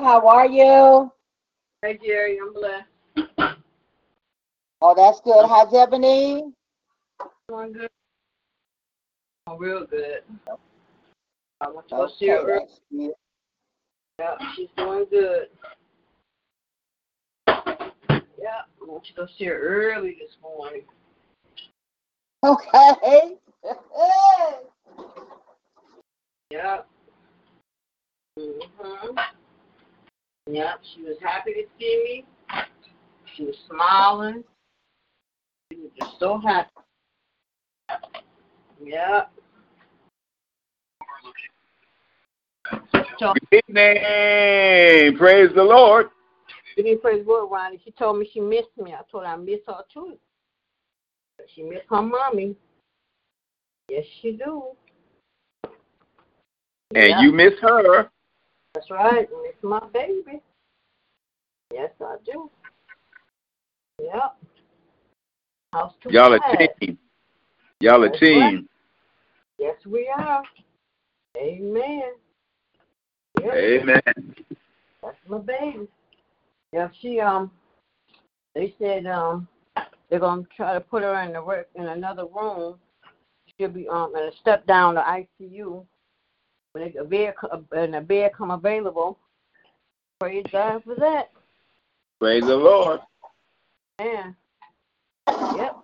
How are you? Hey, Jerry. I'm blessed. Oh, that's good. How's Ebony? Doing good. Oh, real good. I want to go see her. Yeah, she's doing good. Yeah, I want you to go see her early this morning. Okay. Yeah. Mhm. Yeah, she was happy to see me. She was smiling. She was just so happy. Yeah. Good evening. Praise the Lord. we didn't praise the Lord, Ronnie. She told me she missed me. I told her I miss her too. She missed her mommy. Yes, she do. And you miss her. That's right. Miss my baby. Yes, I do. Yep. House to Y'all a team. Y'all a That's team. Yes, we are. Amen. Yep, Amen. that's my baby. Yeah, she um, they said um, they're gonna try to put her in the work in another room. She'll be um in a step down to ICU when a bed and a bed come available. Praise God for that. Praise the Lord. Man. Yep.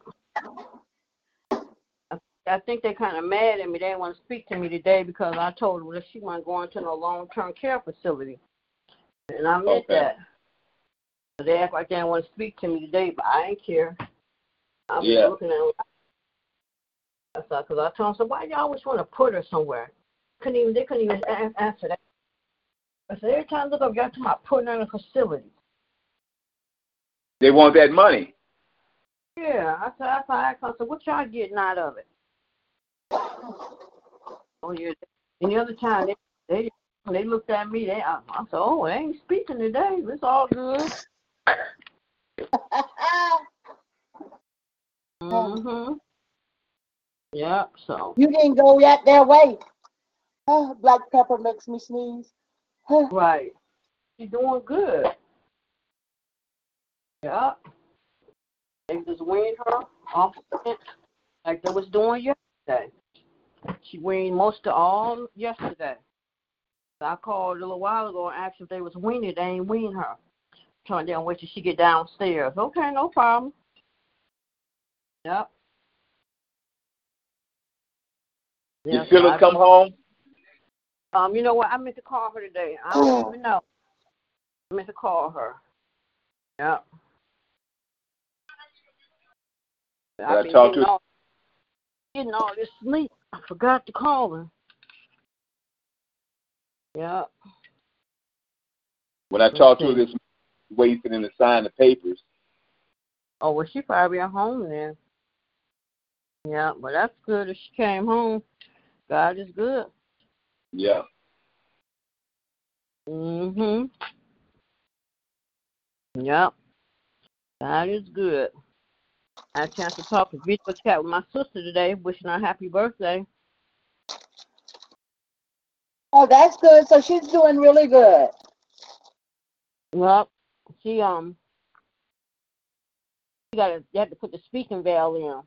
I, think they're kind of mad at me. They didn't want to speak to me today because I told them that she wasn't going to no long-term care facility, and I meant Okay. that. So they act like they didn't want to speak to me today, but I ain't care. I was Yeah. looking at them. That's all, because I told them, so why y'all always want to put her somewhere? Couldn't even they couldn't even answer that. I said every time I look up, y'all talking about putting her in a facility. They want that money. Yeah, I said, I said, I said, what y'all getting out of it? Oh yeah. Any other time they they they looked at me, they I, I said, oh, they ain't speaking today. It's all good. Mhm. Yep. So you didn't go yet that way. Oh, black pepper makes me sneeze. Right, she's doing good. Yep. They just weaned her off the vent like they was doing yesterday. She weaned most of all yesterday. I called a little while ago and asked if they was weaning. They ain't wean her. Trying to wait till she get downstairs. Okay, no problem. Yep. Did Yeah, so Phyllis come home? Um, you know what? I meant to call her today. I don't even know. I meant to call her. Yep. I been talk getting to- all, getting all this sleep. I forgot to call her. Yep. When I talked to her this morning, waiting to sign the papers. Oh well, she probably at home then. Yeah, but that's good if she came home. God is good. Yeah. Mhm. Yep. God is good. I had a chance to talk to video chat with my sister today, wishing her happy birthday. oh, that's good. So she's doing really good. Well, she um she got to you have to put the speaking veil in.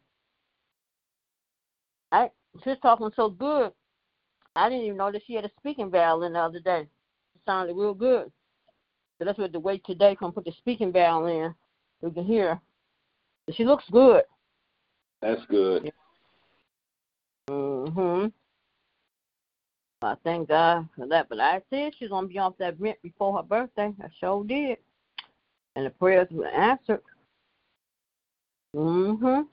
I she's talking so good. I didn't even know that she had a speaking veil in the other day. It sounded real good. So that's what the wait today come put the speaking veil in so we can hear. But she looks good. That's good. Mhm. I thank God for that. But I said she's gonna be off that vent before her birthday. I sure did. And the prayers were answered. Mhm.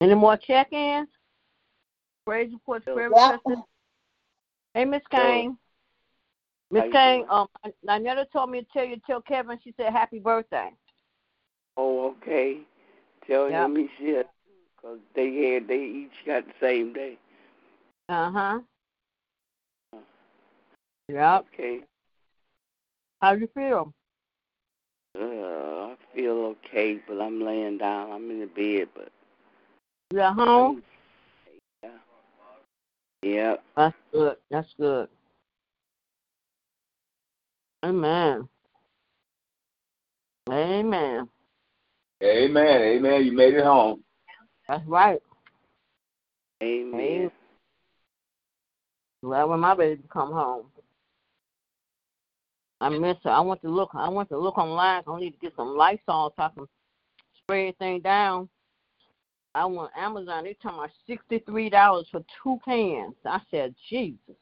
Any more check-ins? Praise reports, prayer Yeah. Hey, Miss Kane. Miss you Kane, um, Nanetta told me to tell you, tell Kevin. She said happy birthday. Oh, okay. Tell Yeah. him he should, cause they had they each got the same day. Uh huh. Yep. Okay. How you feel? Uh, I feel okay, but I'm laying down. I'm in the bed, but You at home? yeah. Yeah. That's good. That's good. Amen. Amen. Amen. Amen. You made it home. That's right. Amen. Well, when my baby come home, I miss her. I want to look. I want to look online. I need to get some Lysol so I can spray everything down. I want Amazon. They tell me sixty three dollars for two cans. I said, Jesus.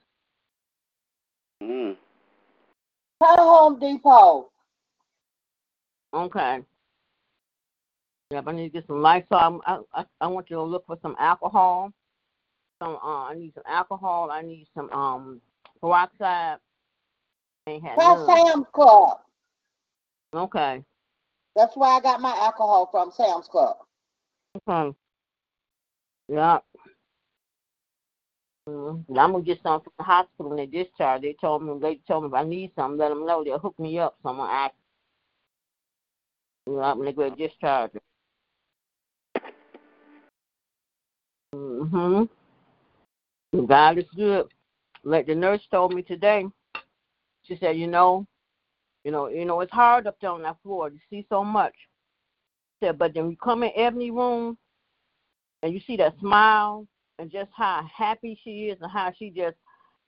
Mm. Try Home Depot. Okay. Yep, I need to get some Lysol. I I, I want you to look for some alcohol. Some uh, I need some alcohol. I need some um peroxide. Ain't had Try none. Sam's Club. Okay. That's where I got my alcohol from, Sam's Club. Okay. Yeah. Mm-hmm. I'm gonna get some from the hospital when they discharge. They told me they told me if I need something, let them know. They'll hook me up. So I'm gonna ask. Yeah, when they go to discharge. Mm-hmm. God is good. Like the nurse told me today. She said, you know, you know, you know, it's hard up there on that floor. You see so much. She said, but then you come in Ebony room and you see that smile and just how happy she is and how she just,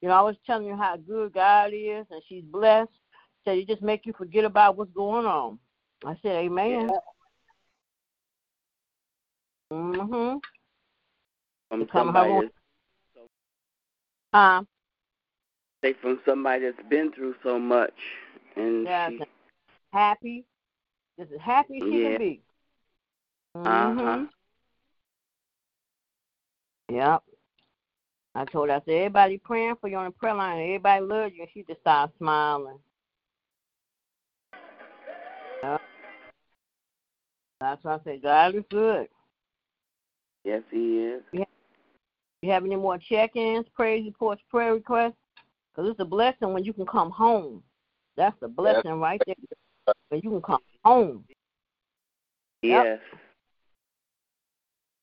you know, I was telling you how good God is and she's blessed. So you just make you forget about what's going on. I said, Amen. Mm-hmm. From somebody, that's, Um, say from somebody that's been through so much, and yes, she, happy. Just as happy as she Yeah. can be. uh Mm-hmm. huh. Yep. I told her, I said, everybody praying for you on the prayer line. Everybody loves you. And she just started smiling. Yep. That's why I said, God is good. Yes, he is. You have any more check-ins, praise reports, prayer requests? Because it's a blessing when you can come home. That's a blessing right there. When you can come home. Yep. Yes.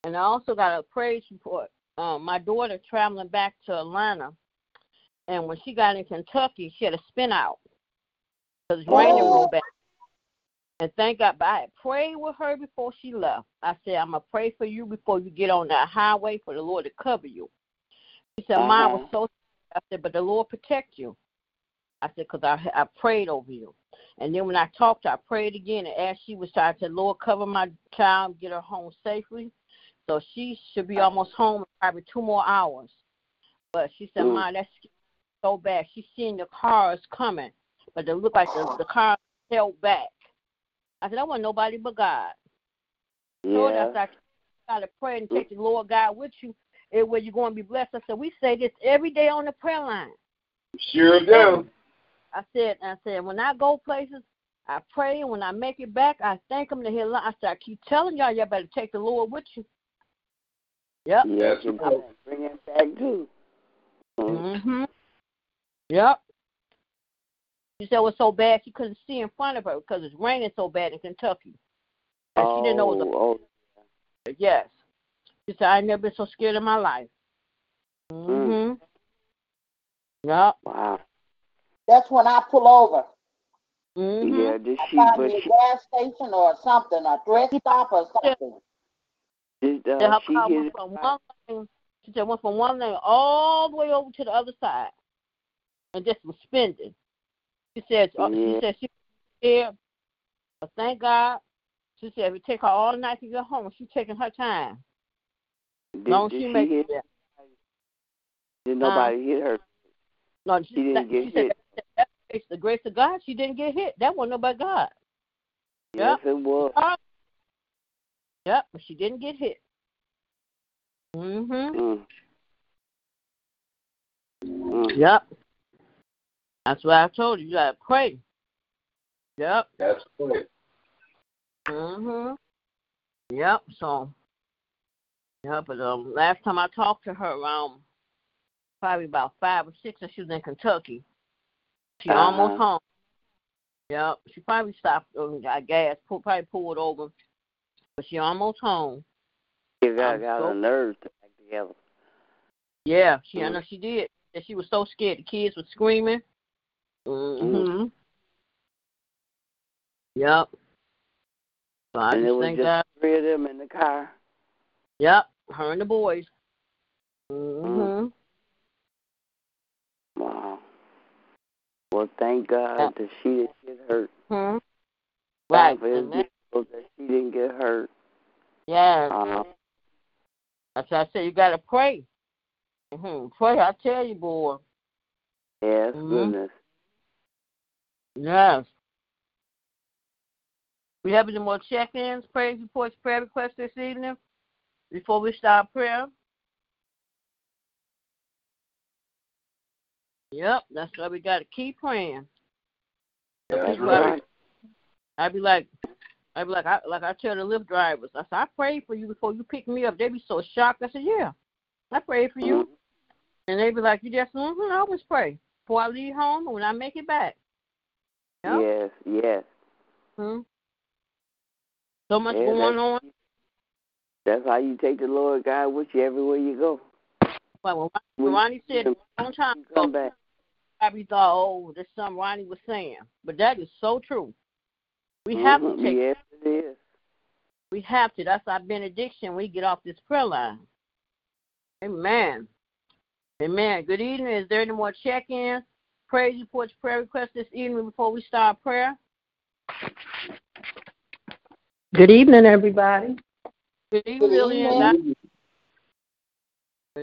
And I also got a praise report. Um, my daughter traveling back to Atlanta, and when she got in Kentucky, she had a spin out because it's raining Oh. real bad. And thank God, but I had prayed with her before she left. I said, I'm going to pray for you before you get on that highway for the Lord to cover you. She said, Mine was so I said, but the Lord protect you. I said, because I, I prayed over you. And then when I talked I prayed again. And as she was trying to, Lord, cover my child, get her home safely. So she should be almost home in probably two more hours. But she said, Mm. Mom, that's so bad. She's seeing the cars coming, but they look like the, the cars held back. I said, I want nobody but God. So Yeah. that's I got to pray and take the Lord God with you. And where you're going to be blessed. I said, we say this every day on the prayer line. Sure do. I said, I said, when I go places, I pray, and when I make it back, I thank Him to hear. I said, I keep telling y'all, y'all better take the Lord with you. Yep. Yes, That's and bring it back too. Mm. Mhm. Yep. She said it was so bad she couldn't see in front of her because it's raining so bad in Kentucky. And she didn't know it was Oh, a yes. She said, I ain't never been so scared in my life. Mhm. Yep. oh, wow. That's when I pull over. Mhm. Yeah, did I she? find But me a she, gas station or something, a dress stop or something. did Said uh, her she car hit went from one lane. She said went from one lane all the way over to the other side, and just was spinning. She said, uh, she said she was scared, but thank God. She said we take her all night to get home, she's taking her time. Did, long did she she make hit? it. Did nobody hit her? No, she, She didn't get she said hit. that, that's the grace- of God. She didn't get hit. That wasn't nobody God. Yes, it was. Yep, but she didn't get hit. Mhm. Mm. Mm. Yep. That's what I told you. You gotta pray. Yep. That's right. Mhm. Yep. So. Yeah, But um, last time I talked to her around probably about five or six, and she was in Kentucky. She Uh-huh. almost home. Yep. She probably stopped and got gas. Pull, probably pulled over, but she almost home. You got I'm got so- her nerves back together. Yeah. She. I Mhm. know she did. And she was so scared. The kids were screaming. Mhm. Yep. So I and it just was thank just God. three of them in the car. Yep. Her and the boys. Mhm. Wow. Well, thank God Yep. that she didn't get hurt. Hmm. Right. And that, that she didn't get hurt. yeah. Uh, That's why I said you gotta pray. hmm Pray, I tell you, boy. yes, Mhm. goodness. Yes. We have any more check-ins, praise reports, prayer requests this evening before we start prayer? Yep, that's why we got to keep praying. That's right. I'd be like, I'd be like, I like I tell the Lyft drivers, I said, I prayed for you before you pick me up. They'd be so shocked. I said, Yeah, I prayed for you, and they'd be like, You just, mm-hmm, I always pray before I leave home and when I make it back. Yep. Yes, yes. Hmm. So much Yeah, going on. That's how you take the Lord God with you everywhere you go. But when, Ronnie said a long time ago, come back. probably thought, oh, that's something Ronnie was saying. But that is so true. We have to Mhm. take Yes, it is. We have to. That's our benediction. We get off this prayer line. Amen. Amen. Good evening. Is there any more check-ins, praise reports, prayer requests this evening before we start prayer? Good evening, everybody. Good evening, Lillian.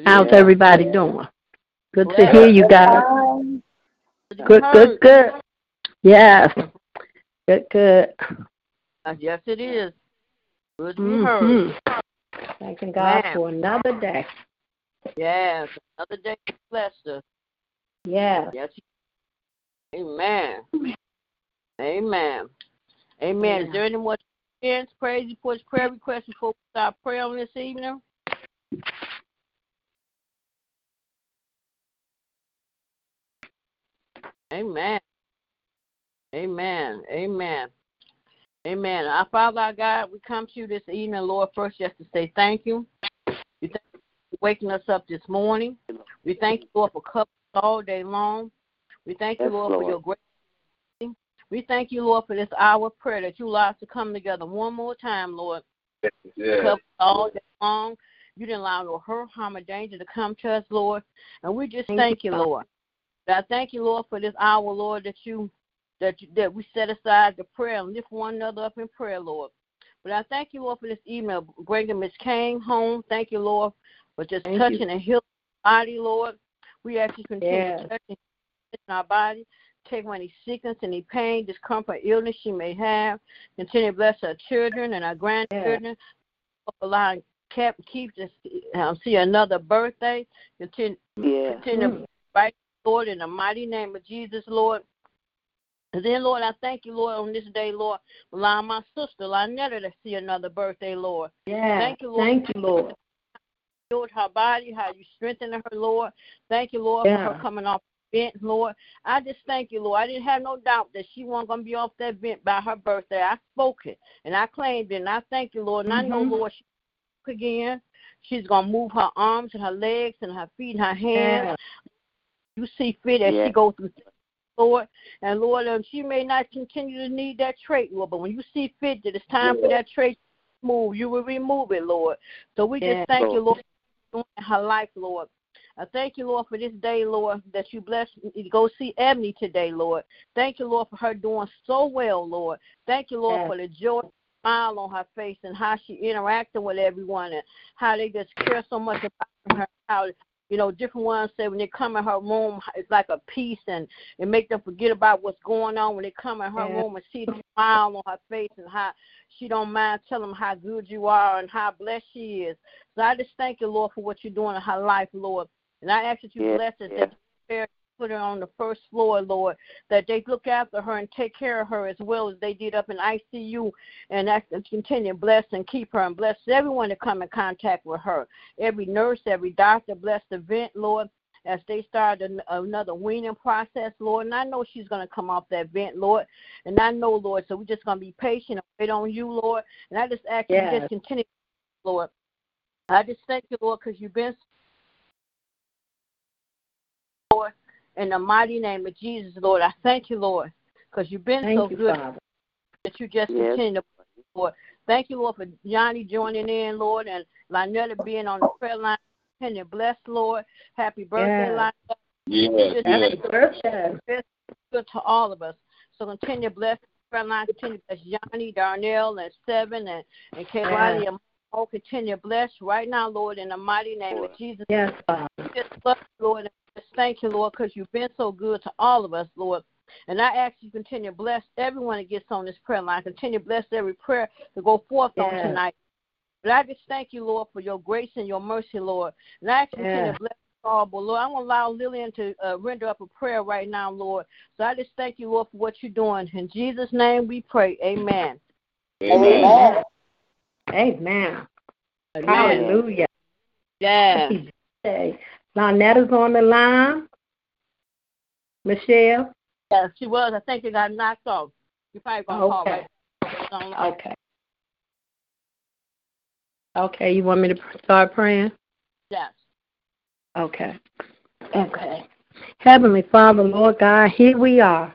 How's everybody doing? Good to hear you guys. Good, good, good. Yes. Good, good. Uh, Yes, it is. Good to be heard. Mhm. Thanking God Man. for another day. Yes, another day blessed us. Yes. Yes. Amen. Amen. Amen. Is there any more check-ins, praise reports, prayer requests before we start prayer on this evening? Amen. Amen. Amen. Amen. Our Father, our God, we come to you this evening, Lord, first just to say thank you. We thank you for waking us up this morning. We thank you, Lord, for covering us all day long. We thank you, Yes, Lord, for your grace. We thank you, Lord, for this hour of prayer that you allow us to come together one more time, Lord. Yeah. Cover us all day long. You didn't allow no hurt, harm, or danger to come to us, Lord. And we just Thank thank you, you, Father. Lord. I thank you, Lord, for this hour, Lord, that you that you, that we set aside the prayer and lift one another up in prayer, Lord. But I thank you, Lord, for this evening, bringing Miss Kane home. Thank you, Lord, for just Thank touching you. and healing her body, Lord. We ask you to continue Yes. to touch and heal in our body. Take away any sickness, any pain, discomfort, illness she may have. Continue to bless our children and our grandchildren. Allowing kept keep see, um, see another birthday. Continue, Yeah. continue Mm. to fight, Lord, in the mighty name of Jesus, Lord. And then, Lord, I thank you, Lord, on this day, Lord, allowing my sister, Lynetta, to see another birthday, Lord. Yes. Thank you, Lord. Thank you, Lord. Healed her body, how you strengthened her, Lord. Thank you, Lord, for her coming off vent, Lord. I just thank you, Lord. I didn't have no doubt that she wasn't going to be off that vent by her birthday. I spoke it, and I claimed it, and I thank you, Lord. And I know, Mhm. Lord, she again. She's going to move her arms and her legs and her feet and her hands. Yes. you see fit as Yeah. she goes through Lord. And Lord, um, she may not continue to need that trait, Lord, but when you see fit that it's time for that trait to move, you will remove it, Lord. So we Yes, just thank you, Lord. For doing her life, Lord. I thank you, Lord, for this day, Lord, that you bless me to go see Ebony today, Lord. Thank you, Lord, for her doing so well, Lord. Thank you, Lord, Yes. for the joy smile on her face and how she interacting with everyone and how they just care so much about her. How you know, different ones say when they come in her room, it's like a peace and it make them forget about what's going on when they come in her Yeah. room and see the smile on her face and how she don't mind telling them how good you are and how blessed she is. So I just thank you, Lord, for what you're doing in her life, Lord. And I ask that you Yeah, bless us, yeah. that you put her on the first floor, Lord, that they look after her and take care of her as well as they did up in ICU, and that and continue to bless and keep her and bless everyone that come in contact with her. Every nurse, every doctor, bless the vent, Lord, as they start an, another weaning process, Lord. And I know she's going to come off that vent, Lord. And I know, Lord, so we're just going to be patient and wait on you, Lord. And I just ask you to just continue, Lord. I just thank you, Lord, because you've been Lord, in the mighty name of Jesus, Lord. I thank you, Lord, because you've been Thank so you, good. Father. This that you just Yes. continue to Lord. Thank you, Lord, for Johnny joining in, Lord, and Lynetta being on the prayer line. Continue to bless, Lord. Happy birthday, Yeah. Lynetta. Yes, Just yes. birthday. good to all of us. So continue to bless the prayer line. Continue to bless Johnny, Darnell, and Seven, and, and Kaylani, and all continue to bless right now, Lord, in the mighty name of Jesus. Yes, Father. just love Lord. And just thank you, Lord, because you've been so good to all of us, Lord. And I ask you to continue to bless everyone that gets on this prayer line. Continue to bless every prayer to go forth on tonight. But I just thank you, Lord, for your grace and your mercy, Lord. And I ask you to continue Yes. to bless all, but Lord, I'm going to allow Lillian to uh, render up a prayer right now, Lord. So I just thank you, Lord, for what you're doing. In Jesus' name we pray. Amen. Amen. Amen. Amen. Amen. Hallelujah. Yeah. Hey, Lonetta's on the line. Michelle. yeah, she was. I think it got knocked off. You probably going to call Okay. right now. Okay. Okay, you want me to start praying? Yes. Okay. Okay. Heavenly Father, Lord God, here we are,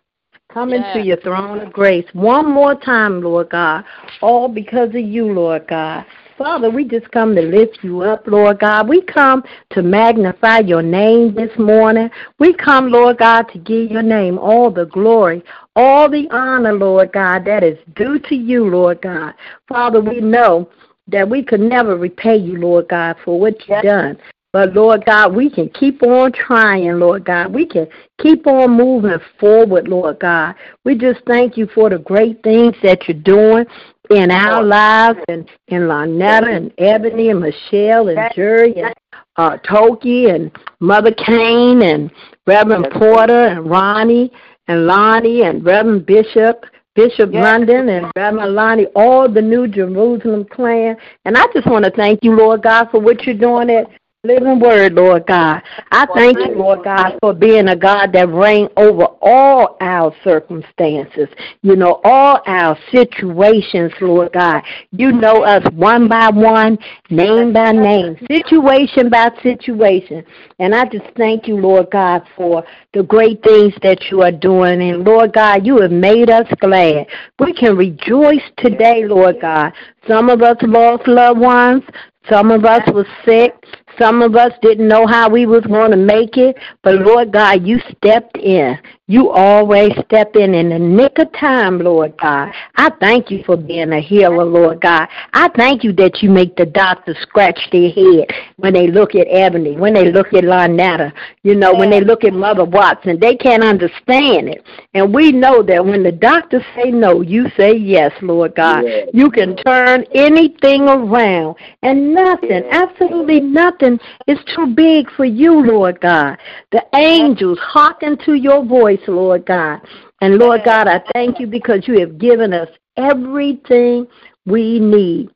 coming to your throne of grace one more time, Lord God, all because of you, Lord God. Father, we just come to lift you up, Lord God. We come to magnify your name this morning. We come, Lord God, to give your name all the glory, all the honor, Lord God, that is due to you, Lord God. Father, we know that we could never repay you, Lord God, for what you've done. But Lord God, we can keep on trying, Lord God. We can keep on moving forward, Lord God. We just thank you for the great things that you're doing in our lives and in Lonetta and Ebony and Michelle and Jerry and uh, Toki and Mother Kane and Reverend Porter and Ronnie and Lonnie and Reverend Bishop. Bishop Yes. London and Reverend Lonnie, all the New Jerusalem clan. And I just want to thank you, Lord God, for what you're doing at Living Word, Lord God. I thank you, Lord God, for being a God that reigns over all our circumstances, you know, all our situations, Lord God. You know us one by one, name by name, situation by situation. And I just thank you, Lord God, for the great things that you are doing. And Lord God, you have made us glad. We can rejoice today, Lord God. Some of us lost loved ones. Some of us were sick. Some of us didn't know how we was going to make it. But Lord God, you stepped in. You always step in in the nick of time, Lord God. I thank you for being a healer, Lord God. I thank you that you make the doctors scratch their head when they look at Ebony, when they look at Lynetta, you know, when they look at Mother Watson. They can't understand it. And we know that when the doctors say no, you say yes, Lord God. Yes. You can turn anything around. And nothing, absolutely nothing is too big for you, Lord God. The angels hearken to your voice, Lord God. And Lord God, I thank you because you have given us everything we need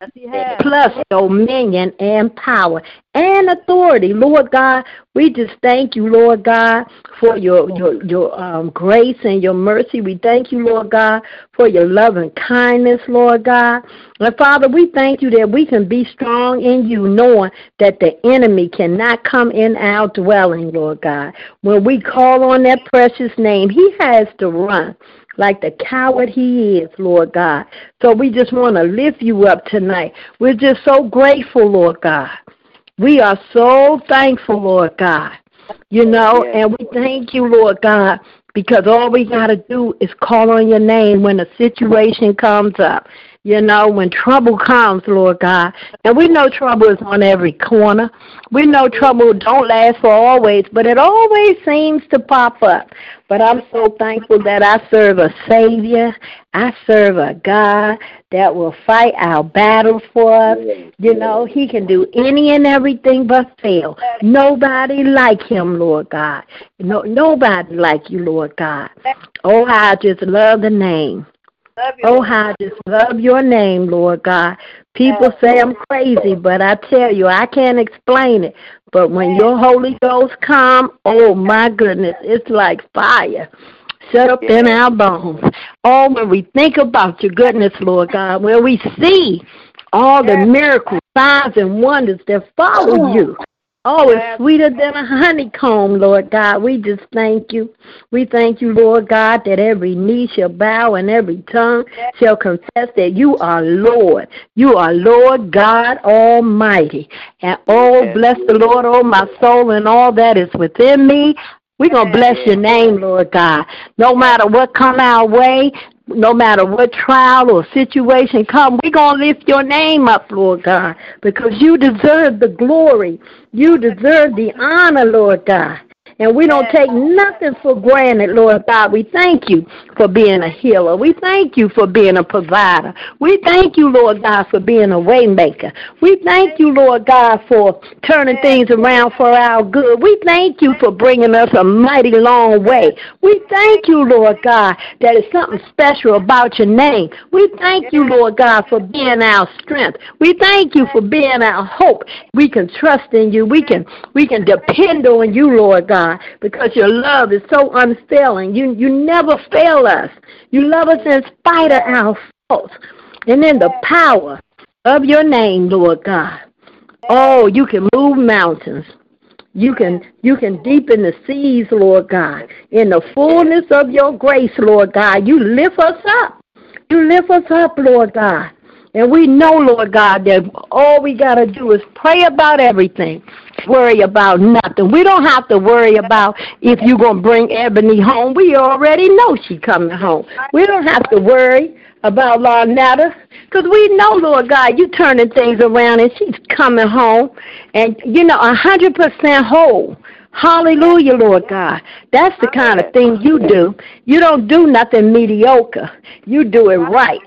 Yes, he has. plus dominion and power and authority. Lord God, we just thank you, Lord God, for your your your um, grace and your mercy. We thank you, Lord God, for your love and kindness, Lord God. And Father, we thank you that we can be strong in you, knowing that the enemy cannot come in our dwelling, Lord God. When we call on that precious name, he has to run like the coward he is, Lord God. So we just want to lift you up tonight. We're just so grateful, Lord God. We are so thankful, Lord God. You know, and we thank you, Lord God, because all we got to do is call on your name when a situation comes up. You know, when trouble comes, Lord God. And we know trouble is on every corner. We know trouble don't last for always, but it always seems to pop up. But I'm so thankful that I serve a Savior. I serve a God that will fight our battles for us. You know, He can do any and everything but fail. Nobody like Him, Lord God. No, nobody like you, Lord God. Oh, I just love the name. Oh, how I just love your name, Lord God. People say I'm crazy, but I tell you, I can't explain it. But when your Holy Ghost come, oh my goodness, it's like fire. Shut up in our bones. Oh, when we think about your goodness, Lord God, when we see all the miracles, signs, and wonders that follow you. Oh, it's sweeter than a honeycomb, Lord God. We just thank you. We thank you, Lord God, that every knee shall bow and every tongue shall confess that you are Lord. You are Lord God Almighty. And oh, bless the Lord, oh my soul, and all that is within me. We're going to bless your name, Lord God. No matter what come our way, no matter what trial or situation come, we're going to lift your name up, Lord God, because you deserve the glory. You deserve the honor, Lord God. And we don't take nothing for granted, Lord God. We thank you for being a healer. We thank you for being a provider. We thank you, Lord God, for being a waymaker. We thank you, Lord God, for turning things around for our good. We thank you for bringing us a mighty long way. We thank you, Lord God, that it's something special about your name. We thank you, Lord God, for being our strength. We thank you for being our hope. We can trust in you. We can we can depend on you, Lord God. God, because your love is so unfailing. You you never fail us. You love us in spite of our faults. And in the power of your name, Lord God. Oh, you can move mountains. You can you can deepen the seas, Lord God. In the fullness of your grace, Lord God, you lift us up. You lift us up, Lord God. And we know, Lord God, that all we got to do is pray about everything worry about nothing. We don't have to worry about if you're going to bring Ebony home. We already know she's coming home. We don't have to worry about Lord Larnetta because we know, Lord God, you turning things around and she's coming home and, you know, a 100% whole. Hallelujah, Lord God. That's the kind of thing you do. You don't do nothing mediocre. You do it right.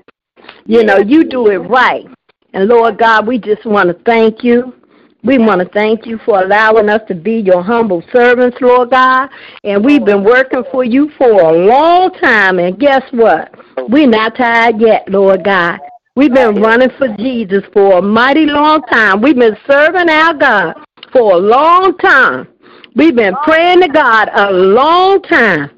You know, you do it right. And Lord God, we just want to thank you. We want to thank you for allowing us to be your humble servants, Lord God. And we've been working for you for a long time. And guess what? We're not tired yet, Lord God. We've been running for Jesus for a mighty long time. We've been serving our God for a long time. We've been praying to God a long time.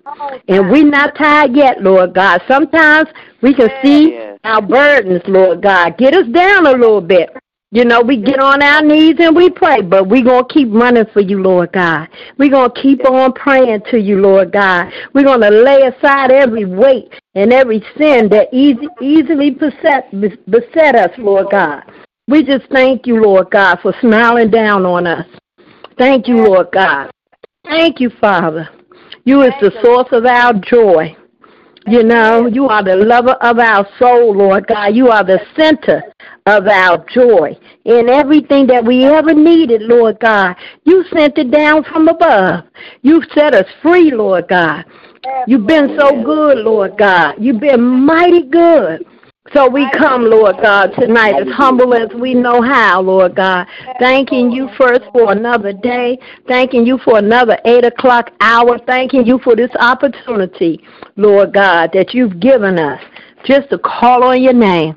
And we're not tired yet, Lord God. Sometimes we can see our burdens, Lord God. Get us down a little bit. You know, we get on our knees and we pray, but we're going to keep running for you, Lord God. We're going to keep on praying to you, Lord God. We're going to lay aside every weight and every sin that easy, easily beset, beset us, Lord God. We just thank you, Lord God, for smiling down on us. Thank you, Lord God. Thank you, Father. You is the source of our joy. You know, you are the lover of our soul, Lord God. You are the center of our joy in everything that we ever needed, Lord God. You sent it down from above. You set us free, Lord God. You've been so good, Lord God. You've been mighty good. So we come, Lord God, tonight as humble as we know how, Lord God. Thanking you first for another day. Thanking you for another 8 o'clock hour. Thanking you for this opportunity, Lord God, that you've given us just to call on your name,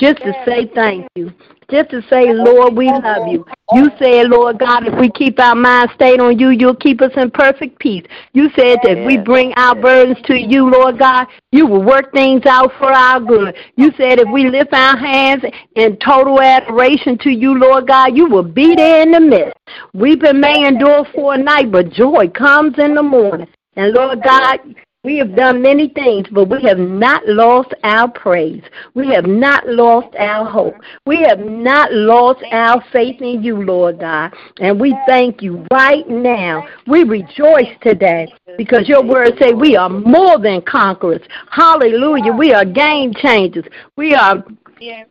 just to say thank you just to say, Lord, we love you. You said, Lord God, if we keep our mind stayed on you, you'll keep us in perfect peace. You said that if we bring our burdens to you, Lord God, you will work things out for our good. You said if we lift our hands in total adoration to you, Lord God, you will be there in the midst. Weeping may endure for a night, but joy comes in the morning. And Lord God, we have done many things, but we have not lost our praise. We have not lost our hope. We have not lost our faith in you, Lord God. And we thank you right now. We rejoice today because your words say we are more than conquerors. Hallelujah. We are game changers. We are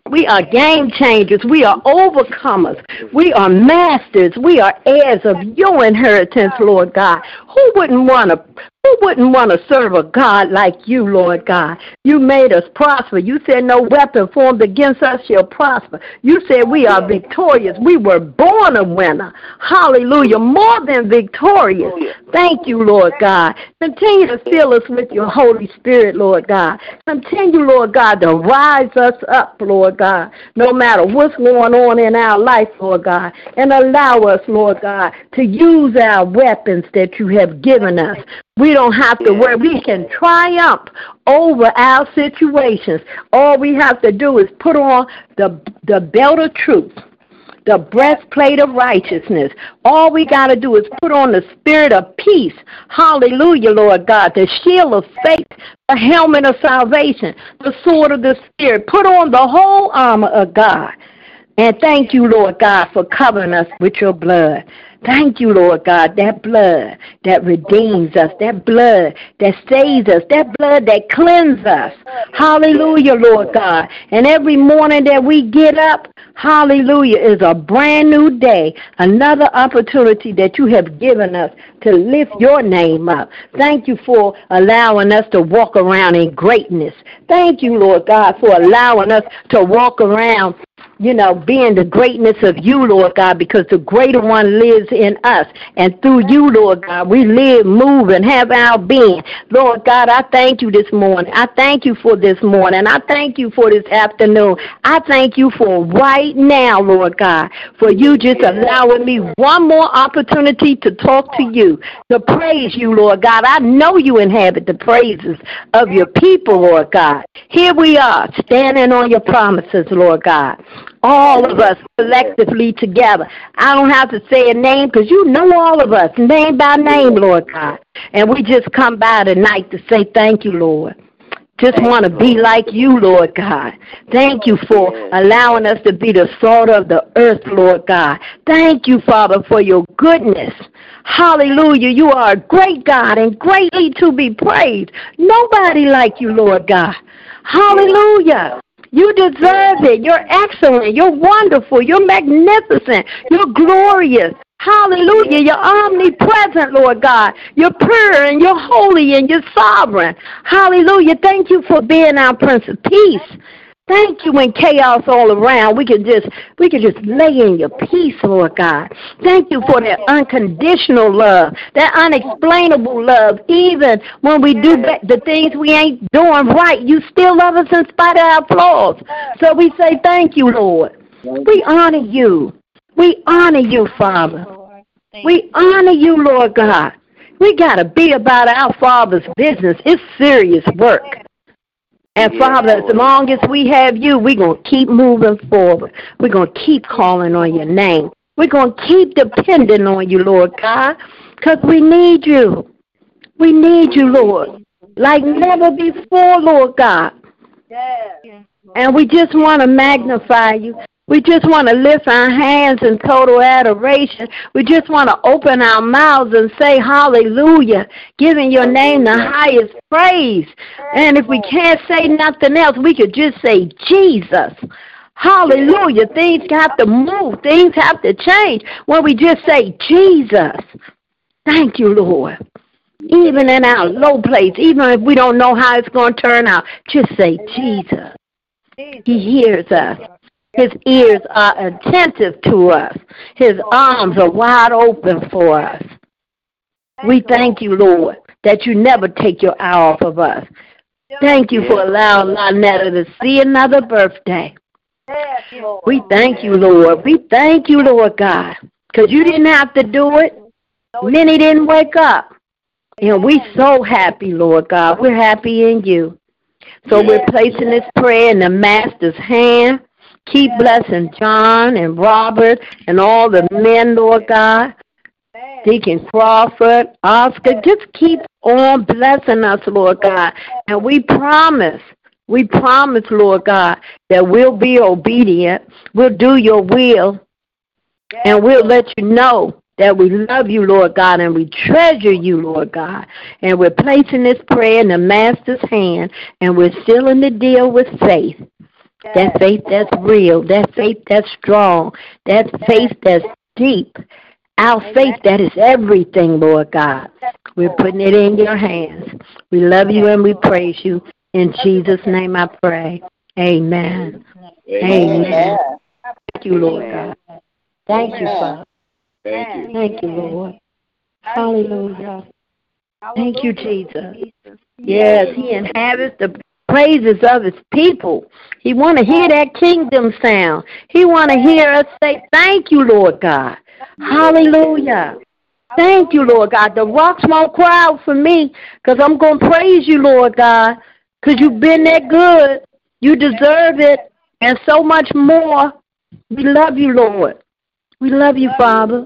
we are game changers. We are overcomers. We are masters. We are heirs of your inheritance, Lord God. Who wouldn't want to who wouldn't want to serve a God like you, Lord God? You made us prosper. You said no weapon formed against us shall prosper. You said we are victorious. We were born a winner. Hallelujah. More than victorious. Thank you, Lord God. Continue to fill us with your Holy Spirit, Lord God. Continue, Lord God, to rise us up, Lord God, no matter what's going on in our life, Lord God. And allow us, Lord God, to use our weapons that you have given us. We don't have to worry. We can triumph over our situations. All we have to do is put on the the belt of truth. The breastplate of righteousness. All we got to do is put on the spirit of peace. Hallelujah, Lord God. The shield of faith, the helmet of salvation, the sword of the spirit. Put on the whole armor of God. And thank you, Lord God, for covering us with your blood. Thank you, Lord God, that blood that redeems us, that blood that saves us, that blood that cleanses us. Hallelujah, Lord God. And every morning that we get up, hallelujah, is a brand new day, another opportunity that you have given us to lift your name up. Thank you for allowing us to walk around in greatness. Thank you, Lord God, for allowing us to walk around you know, being the greatness of you, Lord God, because the greater one lives in us. And through you, Lord God, we live, move, and have our being. Lord God, I thank you this morning. I thank you for this morning. I thank you for this afternoon. I thank you for right now, Lord God, for you just allowing me one more opportunity to talk to you, to praise you, Lord God. I know you inhabit the praises of your people, Lord God. Here we are, standing on your promises, Lord God all of us collectively together. I don't have to say a name because you know all of us, name by name, Lord God. And we just come by tonight to say thank you, Lord. Just want to be like you, Lord God. Thank you for allowing us to be the salt of the earth, Lord God. Thank you, Father, for your goodness. Hallelujah. You are a great God and greatly to be praised. Nobody like you, Lord God. Hallelujah. You deserve it. You're excellent. You're wonderful. You're magnificent. You're glorious. Hallelujah. You're omnipresent, Lord God. You're pure and you're holy and you're sovereign. Hallelujah. Thank you for being our Prince of Peace. Thank you when chaos all around. We can just we can just lay in your peace, Lord God. Thank you for that unconditional love, that unexplainable love. Even when we do the things we ain't doing right, you still love us in spite of our flaws. So we say thank you, Lord. We honor you. We honor you, Father. We honor you, Lord God. We got to be about our Father's business. It's serious work. And Father, as long as we have you, we're going to keep moving forward. We're going to keep calling on your name. We're going to keep depending on you, Lord God, because we need you. We need you, Lord, like never before, Lord God. And we just want to magnify you. We just want to lift our hands in total adoration. We just want to open our mouths and say hallelujah, giving your name the highest praise. And if we can't say nothing else, we could just say Jesus. Hallelujah. Things have to move. Things have to change when we just say Jesus. Thank you, Lord. Even in our low place, even if we don't know how it's going to turn out, just say Jesus. He hears us. His ears are attentive to us. His arms are wide open for us. We thank you, Lord, that you never take your eye off of us. Thank you for allowing Lynetta to see another birthday. We thank you, Lord. We thank you, Lord God, because you didn't have to do it. Many didn't wake up. And we're so happy, Lord God. We're happy in you. So we're placing this prayer in the Master's hand. Keep blessing John and Robert and all the men, Lord God. Deacon Crawford, Oscar, just keep on blessing us, Lord God. And we promise, we promise, Lord God, that we'll be obedient. We'll do your will. And we'll let you know that we love you, Lord God, and we treasure you, Lord God. And we're placing this prayer in the Master's hand, and we're sealing the deal with faith. That faith that's real, that faith that's strong, that faith that's deep, our faith that is everything, Lord God. We're putting it in your hands. We love you and we praise you. In Jesus' name I pray. Amen. Amen. Thank you, Lord God. Thank you, Father. Thank you. Thank you, Lord. Hallelujah. Thank you, Jesus. Yes, He inhabits the praises of His people. He want to hear that kingdom sound. He want to hear us say, "Thank you, Lord God." Hallelujah. Thank you, Lord God. The rocks won't cry out for me because I'm going to praise you, Lord God, because you've been that good. You deserve it and so much more. We love you, Lord. We love you, Father.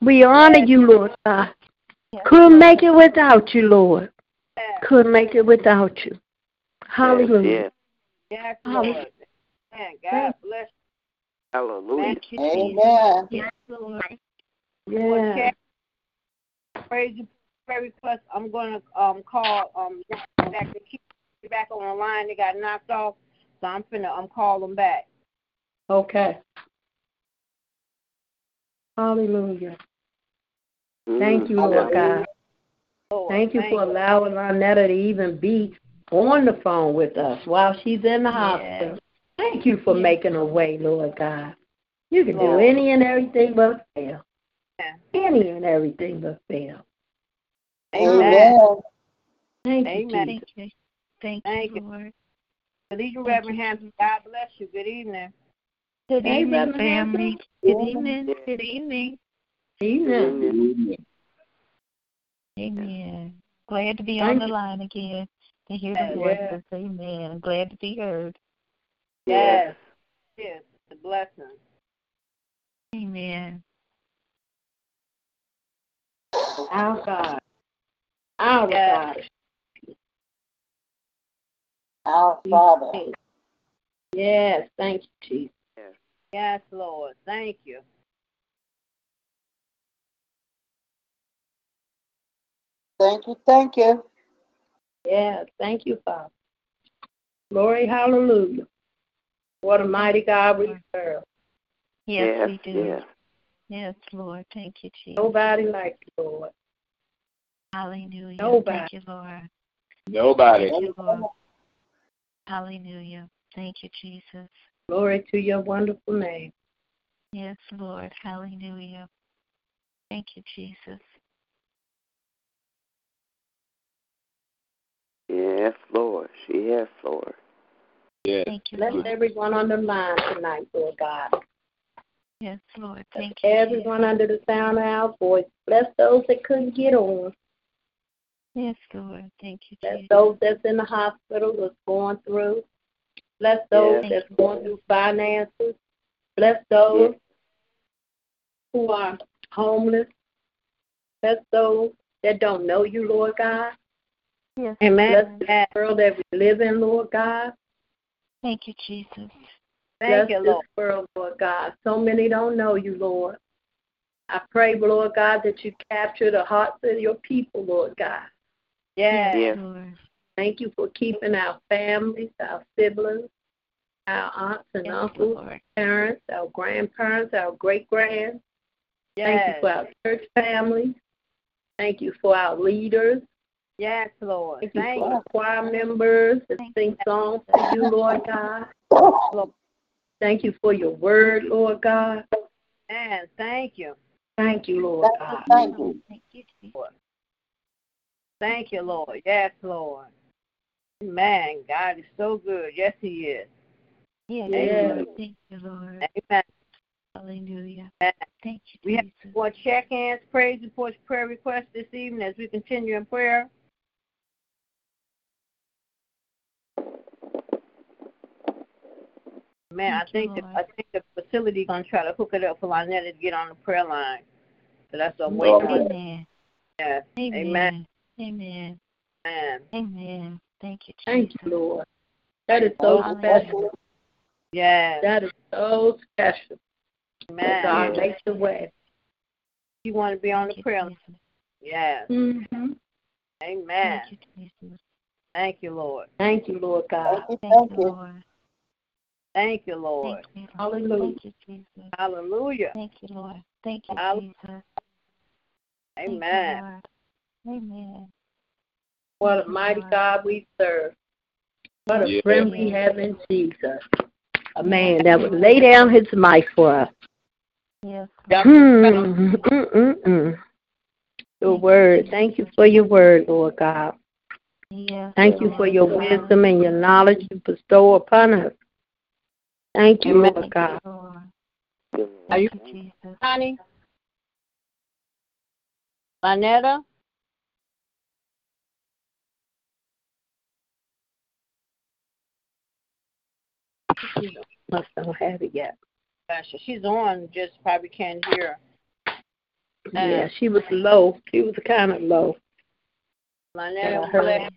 We honor you, Lord God. Couldn't make it without you, Lord. Couldn't make it without you. Hallelujah. Yes, yes Hallelujah. Lord. Man, God bless Hallelujah. Thank you, Jesus. Amen. Yes, Lord. you. Yeah. Praise you. Prayer request. I'm gonna um call um back to keep back on the line. They got knocked off, so I'm finna um call them back. Okay. Hallelujah. Thank you, Mm, Lord. God. Lord, Thank you for allowing Lynetta to even be on the phone with us while she's in the Yes. hospital. Thank you for Yes. making a way, Lord God. You can do any and everything but fail. Yeah. Any and everything but fail. Amen. Amen. Thank you, Amen. Jesus. Thank you. Thank, Thank you, you. Lord. Good evening, Reverend Hampton. God bless you. Good evening. Good evening, Reverend family. Hampton. Good evening. Good evening. Good Evening. Amen. Amen. Glad to be Thank on the you. line again to hear Yes. the voices. Amen. Glad to be heard. Yes. Yes. It's a blessing. Amen. Our God. Our Yes. God. Our Father. Yes, thank you, Jesus. Yes, Lord. Thank you. Thank you, thank you. Yes, thank you, Father. Glory, hallelujah. What a mighty God we serve. Yes, Yes, we do. yes. Yes, Lord. Thank you, Jesus. Nobody like you, Lord. Hallelujah. Nobody. Thank you, Lord. Nobody. Thank you, Lord. Hallelujah. Thank you, Jesus. Glory to your wonderful name. Yes, Lord. Hallelujah. Thank you, Jesus. Yes, Lord. Yes, Lord. Yes. Thank you, Bless Lord. everyone on the line tonight, Lord God. Yes, Lord. Thank you. Everyone under the sound of our voice. Bless those that couldn't get on. Yes, Lord. Thank you, Bless Jesus. those that's in the hospital that's going through. Bless those Yes. that's going through finances. Bless those who are homeless. Bless those that don't know you, Lord God. Yes. Amen. Bless this world that we live in, Lord God. Thank you, Jesus. Thank Bless you, this world, Lord God. So many don't know you, Lord. I pray, Lord God, that you capture the hearts of your people, Lord God. Yes. Yes. Thank you for keeping our families, our siblings, our aunts and Yes, uncles, Lord. parents, our grandparents, our great grands. Thank you for our church families. Thank you for our leaders. Yes, Lord. Thank you Thank for you. the choir members that sing songs to you, Lord God. Thank you for your word, Lord God. Man, thank you. Thank you, Lord Thank you, God. thank you. Thank you, Jesus. Thank you, Lord. Yes, Lord. Man, God is so good. Yes, He is. Yes, Yes. Lord. Thank you, Lord. Amen. Hallelujah. Amen. Thank you, We have Jesus. more check-ins, praise reports, prayer requests this evening as we continue in prayer. Man, I Thank you, think the, Lord. I think the facility gonna try to hook it up for Lynetta to get on the prayer line. So that's what I'm waiting on. Amen. Yes. Amen. Amen. Amen. Amen. Thank you, Jesus. Thank you, Lord. That is so Hallelujah. special. Yes. That is so special. Amen. God makes the way. You want to be on the you, prayer line. Yes. Mm-hmm. Amen. Thank you, Jesus. Thank you, Lord. Thank you, Lord God. Thank you, Thank thank you, you. Lord. Thank you, Lord. Hallelujah. Thank you, Jesus. Hallelujah. Thank you, Lord. Thank you, Hall- Jesus. Thank you, Amen. Lord. Amen. What a mighty God we serve. What a Yeah. friend we have in Jesus. A man that would lay down his life for us. Yes. Yep. Mm, mm, mm. Your word. Thank you for your word, Lord God. Yes. Thank you for your wisdom and your knowledge you bestow upon us. Thank you, Amen. Lord God. Lord. Are you, Thank you, Jesus. Connie? Lynetta? Must don't have it yet. bless her. She's on, just probably can't hear. Yeah, she was low. She was kind of low. Lynette, Yeah, uh, I I'm heard. glad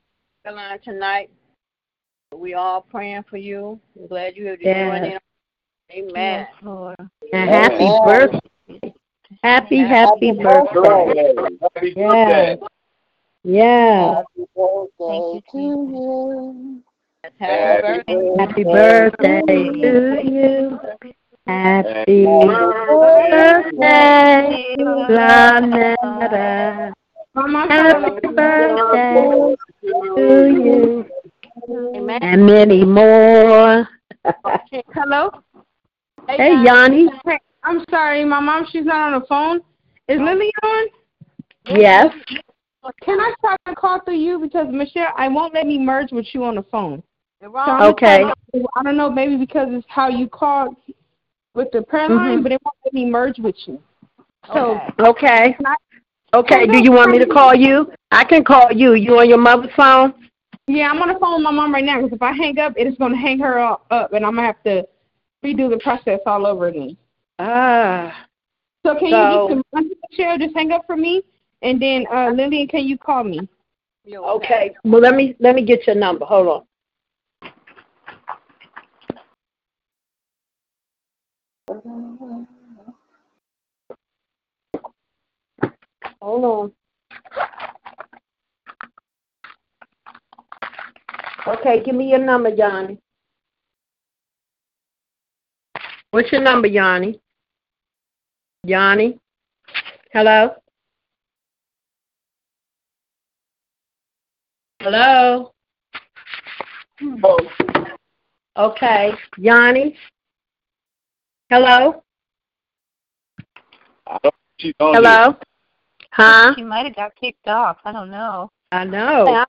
you're on tonight. We all praying for you. I'm glad you have Yeah. joined in. Amen. Yes, Lord. And happy birthday. Happy, happy birthday. Happy Yeah. birthday. Yeah. Happy birthday Thank to you. Happy birthday. Happy birthday to you. Happy birthday, Lanetta. Happy birthday to you. Amen. And many more. Hello? Hey, Yanni. Hey, I'm sorry, my mom, she's not on the phone. Is Lily on? Yes. Can I try to call through you because Michelle, I won't let me merge with you on the phone. You're So wrong. I'm gonna Okay. to- I don't know, maybe because it's how you called with the prayer line, Mhm. but it won't let me merge with you. So Okay. Okay. Okay. Do you want me to call you? I can call you. You on your mother's phone? Yeah, I'm on the phone with my mom right now because if I hang up, it is going to hang her all up, and I'm gonna have to redo the process all over again. Ah. So can So- you just Michelle just hang up for me, and then uh, Lillian, can you call me? You're Okay. Well, let me let me get your number. Hold on. Hold on. Okay, give me your number, Yanni. What's your number, Yanni? Yanni? Hello? Hello? Okay, Yanni? Hello? I don't she's on here. Hello? Huh? She might have got kicked off. I don't know. I know.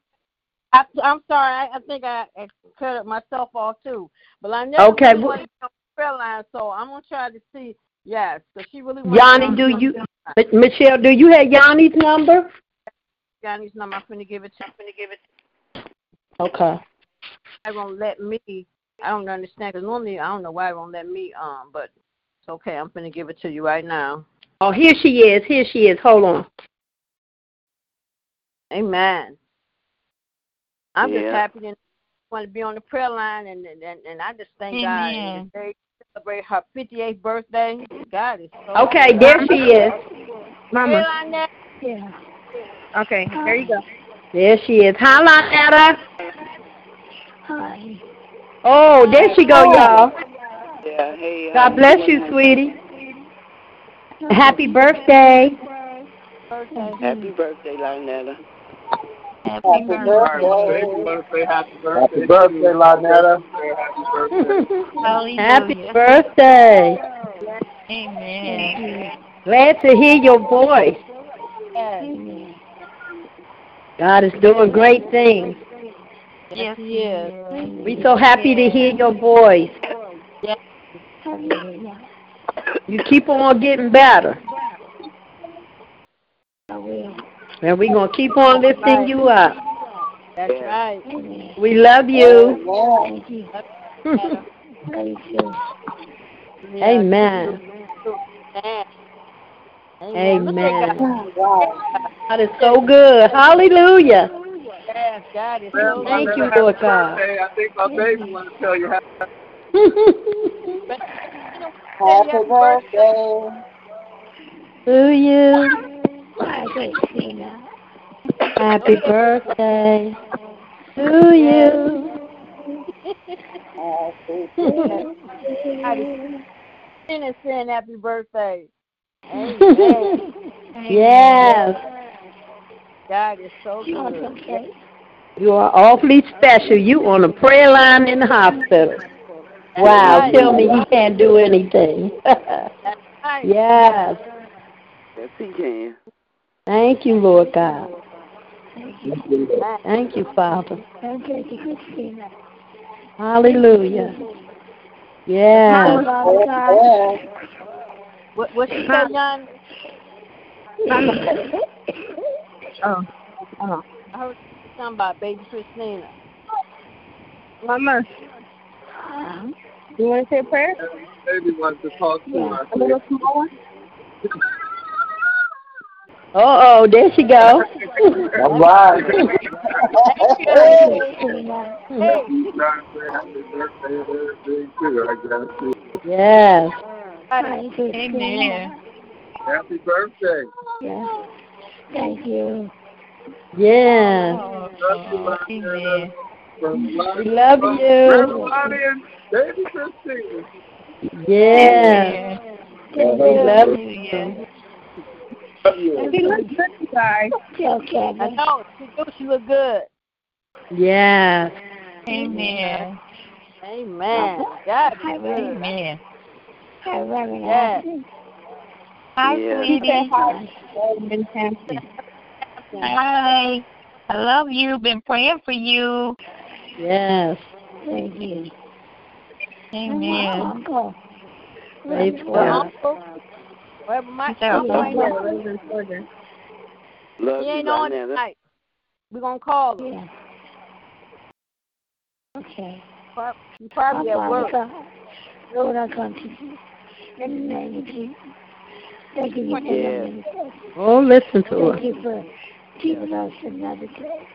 I, I'm sorry. I, I think I, I cut myself off too. But I never Okay, really wh- wanted to go prayer line, so I'm gonna try to see. Yes, because she really. Yanni, to- do you, M- Michelle, do you have Yanni's number? Yanni's number. I'm gonna give it to. I'm gonna give it. Okay. It won't let me. I don't understand because normally I don't know why it won't let me. Um, but it's okay. I'm gonna give it to you right now. Oh, here she is. Here she is. Hold on. Amen. I'm just happy to want to be on the prayer line, and and and I just thank God. Amen. And today celebrate her 58th birthday. God is so. Okay, there she is. Mama. Yeah. Okay, there you go. There she is. Hi, Lonetta. Hi. Oh, there she go, y'all. Yeah, hey. how God bless you, sweetie. Happy birthday. Birthday. Happy birthday, Lynetta. Happy Happy birthday. birthday. happy birthday. Happy birthday, Lynetta. Happy birthday. Amen. Glad to hear your voice. Amen. God is doing great things. Yes, He is. We so happy to hear your voice. Hallelujah. You keep on getting better. I will. And we're going to keep on lifting you up. That's right. We love you. Thank you. Love you Amen. Amen. Amen. Look at Amen. God. Is so good. Hallelujah. Yes, God is so Thank you, Lord God. I think my baby wants to tell you happy Happy birthday. to you. Hi, Christina. Happy birthday to you. Happy God is sin happy birthday. Amen. yes. God is so You good. You are awfully special. You on a prayer line in the hospital. Wow. right. Tell me he can't do anything. That's yes. Yes, he can. Thank you, Lord God. Thank you. Thank you, Father. Christina. Hallelujah. Yes. birthday. What what she said, John? Oh, oh. I heard something about baby Christina. Mama, Huh? You want to say a prayer? Baby wants to talk to Yeah. us. A little small one? Uh oh, there she go. All right. Thank you, Happy birthday and everything too, I yes. Thank you, Tina. Happy birthday. Yeah. Thank you. Yes. Love you, Lonnie. We love you. Baby Christina. Yes. We love you. Love you. She looks good, you guys. Tell I know. She do. She look good. Yes. Amen. Amen. God Hi, is good. Reverend. Hi, Reverend. Yes. Hi, Yeah. She said hi. Hi. I love you. Been praying for you. Yes. Thank you. Amen. Uncle. Praise Well, God. Uncle, wherever my Yeah. uncle ain't, Love he ain't right on now. tonight. We gonna call him. Yeah. Okay. He probably at work. Lord, I come to you in the name of Jesus. Thank you for Yeah. Oh, listen to Thank her. you for keeping us another day.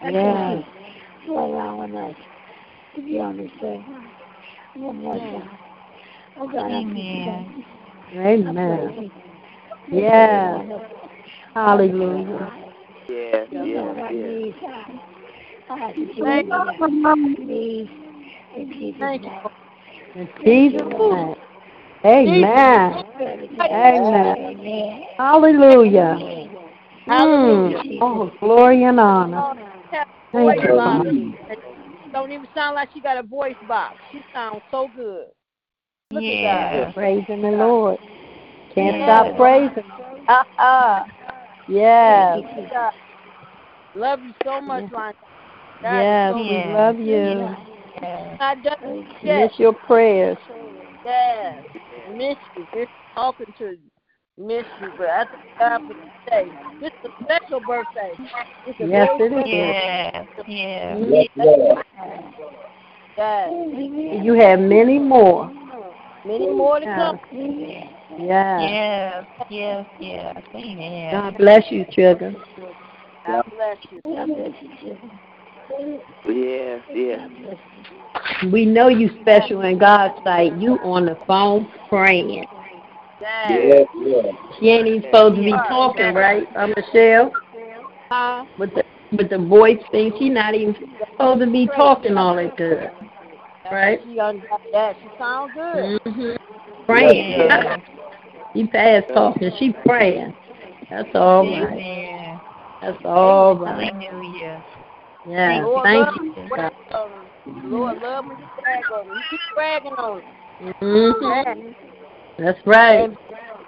And Yes. Thank you for allowing us to be on this day one more time. Oh God, I thank you. Amen. Yes. Hallelujah. Yes, Lord, yes, I yes. need I ask you to Thank in Jesus' name. Amen. Amen. Hallelujah. Mm. Oh, glory and honor. Thank you, Don't even sound like she got a voice box. She sounds so good. Look Yeah. Praising the Lord. Can't Yeah. stop praising. at that. Uh-uh. Yes. Love you so much, Lonnie. God is Yes, so we Yeah. love you. Yeah. Not done Thank you. yet. Miss your prayers. Yes. Miss you. Miss talking to you. Miss you. But I thank God for today. This is a special birthday. It's a Yes, very it is. Yeah. Yeah. Yes. Amen. You have many more. Many more to come. Amen. Yes. Yes. Yes. Yes. Amen. God bless you, children. God bless you. God bless you, children. Yes, yes. We know you special in God's sight. You on the phone praying. Yes. Yes, yes. She ain't even supposed to be talking, right, uh, Michelle? Huh? With the with the voice thing, she not even supposed to be talking all that good. Right. She un- yeah, she sounds good. hmm Praying. Yeah. You past talking. She praying. That's all right. Amen. That's all right. Hallelujah. Yeah. Lord Thank love you. when you brag. Lord love when you brag on him. You keep bragging on him. hmm That's right.